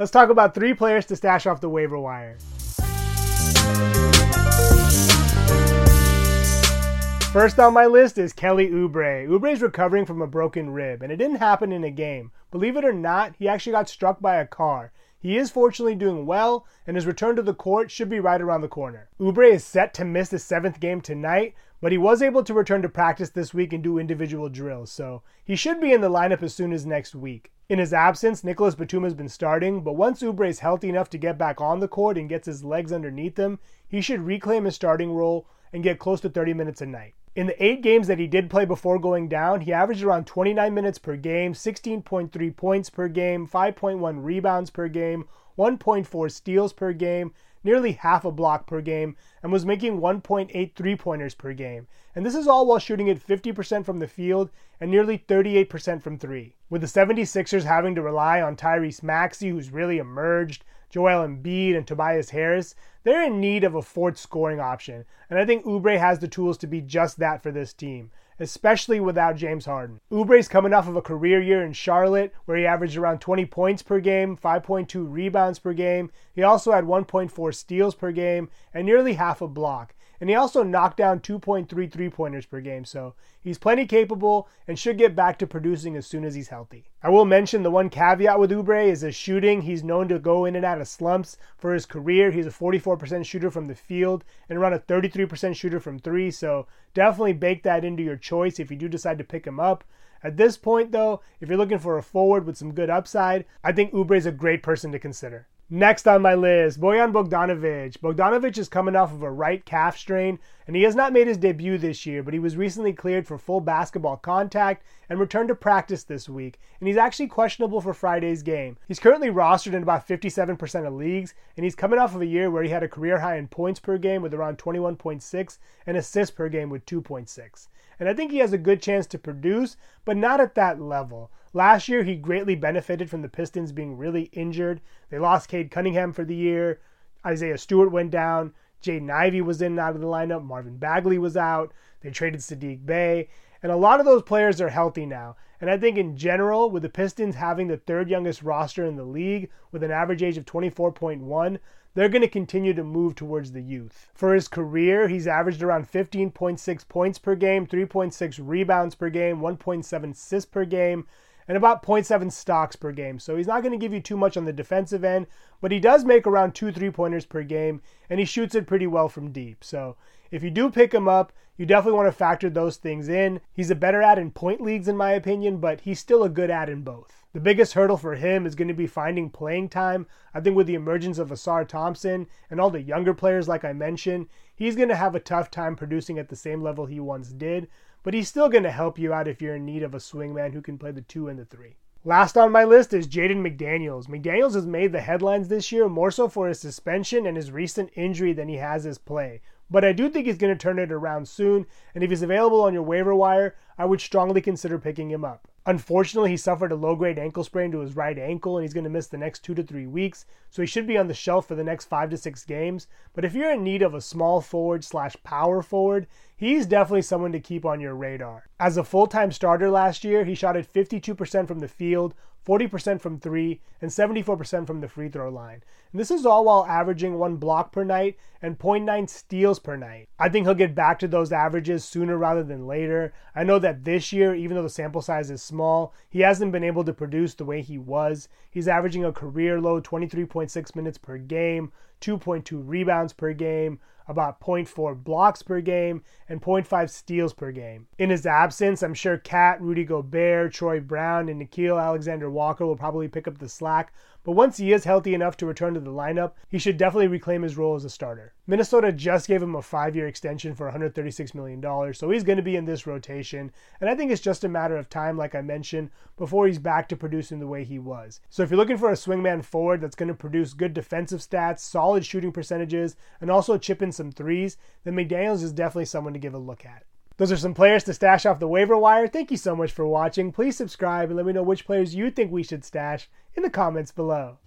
Let's talk about three players to stash off the waiver wire. First on my list is Kelly Oubre. Oubre is recovering from a broken rib, and it didn't happen in a game. Believe it or not, he actually got struck by a car. He is fortunately doing well, and his return to the court should be right around the corner. Oubre is set to miss the seventh game tonight, but he was able to return to practice this week and do individual drills, so he should be in the lineup as soon as next week. In his absence, Nicolas Batum has been starting, but once Oubre is healthy enough to get back on the court and gets his legs underneath him, he should reclaim his starting role and get close to 30 minutes a night. In the eight games that he did play before going down, he averaged around 29 minutes per game, 16.3 points per game, 5.1 rebounds per game, 1.4 steals per game, nearly half a block per game, and was making 1.8 three pointers per game. And this is all while shooting at 50% from the field and nearly 38% from three. With the 76ers having to rely on Tyrese Maxey, who's really emerged, Joel Embiid, and Tobias Harris, they're in need of a fourth scoring option. And I think Oubre has the tools to be just that for this team, especially without James Harden. Oubre's coming off of a career year in Charlotte where he averaged around 20 points per game, 5.2 rebounds per game. He also had 1.4 steals per game and nearly half a block. And he also knocked down 2.3 three pointers per game, so he's plenty capable and should get back to producing as soon as he's healthy. I will mention the one caveat with Oubre is his shooting. He's known to go in and out of slumps for his career. He's a 44% shooter from the field and around a 33% shooter from three, so definitely bake that into your choice if you do decide to pick him up. At this point, though, if you're looking for a forward with some good upside, I think Oubre is a great person to consider. Next on my list, Bojan Bogdanovic. Bogdanovic is coming off of a right calf strain, and he has not made his debut this year, but he was recently cleared for full basketball contact and returned to practice this week, and he's actually questionable for Friday's game. He's currently rostered in about 57% of leagues, and he's coming off of a year where he had a career high in points per game with around 21.6 and assists per game with 2.6. And I think he has a good chance to produce, but not at that level. Last year, he greatly benefited from the Pistons being really injured. They lost Cade Cunningham for the year. Isaiah Stewart went down. Jaden Ivey was in and out of the lineup. Marvin Bagley was out. They traded Saddiq Bey. And a lot of those players are healthy now. And I think in general, with the Pistons having the third youngest roster in the league with an average age of 24.1, they're going to continue to move towards the youth. For his career, he's averaged around 15.6 points per game, 3.6 rebounds per game, 1.7 assists per game, and about 0.7 stocks per game. So he's not going to give you too much on the defensive end, but he does make around two three pointers per game, and he shoots it pretty well from deep. So if you do pick him up, you definitely want to factor those things in. He's a better add in point leagues, in my opinion, but he's still a good add in both. The biggest hurdle for him is going to be finding playing time. I think with the emergence of Ausar Thompson and all the younger players, like I mentioned, he's going to have a tough time producing at the same level he once did but he's still going to help you out if you're in need of a swingman who can play the two and the three. Last on my list is Jaden McDaniels. McDaniels has made the headlines this year more so for his suspension and his recent injury than he has his play. But I do think he's going to turn it around soon, and if he's available on your waiver wire, I would strongly consider picking him up. Unfortunately, he suffered a low grade ankle sprain to his right ankle and he's going to miss the next two to three weeks, so he should be on the shelf for the next five to six games. But if you're in need of a small forward slash power forward, he's definitely someone to keep on your radar. As a full time starter last year, he shot at 52% from the field, 40% from three, and 74% from the free throw line. And this is all while averaging one block per night and 0.9 steals per night. I think he'll get back to those averages sooner rather than later. I know that this year, even though the sample size is small, he hasn't been able to produce the way he was. He's averaging a career low 23.6 minutes per game, 2.2 rebounds per game, about 0.4 blocks per game, and 0.5 steals per game. In his absence, I'm sure KAT, Rudy Gobert, Troy Brown, and Nickeil Alexander Walker will probably pick up the slack, but once he is healthy enough to return to the lineup, he should definitely reclaim his role as a starter. Minnesota just gave him a five year extension for $136 million, so he's going to be in this rotation, and I think it's just a matter of time, like I mentioned, before he's back to producing the way he was. So if you're looking for a swingman forward that's going to produce good defensive stats, solid shooting percentages, and also chip in some threes, then McDaniels is definitely someone to give a look at. Those are some players to stash off the waiver wire. Thank you so much for watching. Please subscribe and let me know which players you think we should stash in the comments below.